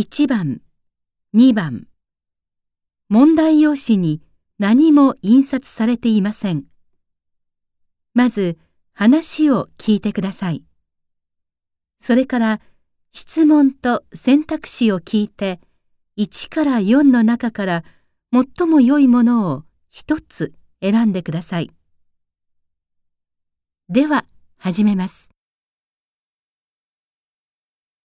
1番、2番。問題用紙に何も印刷されていません。まず話を聞いてください。それから質問と選択肢を聞いて1から4の中から最も良いものを一つ選んでください。では始めます。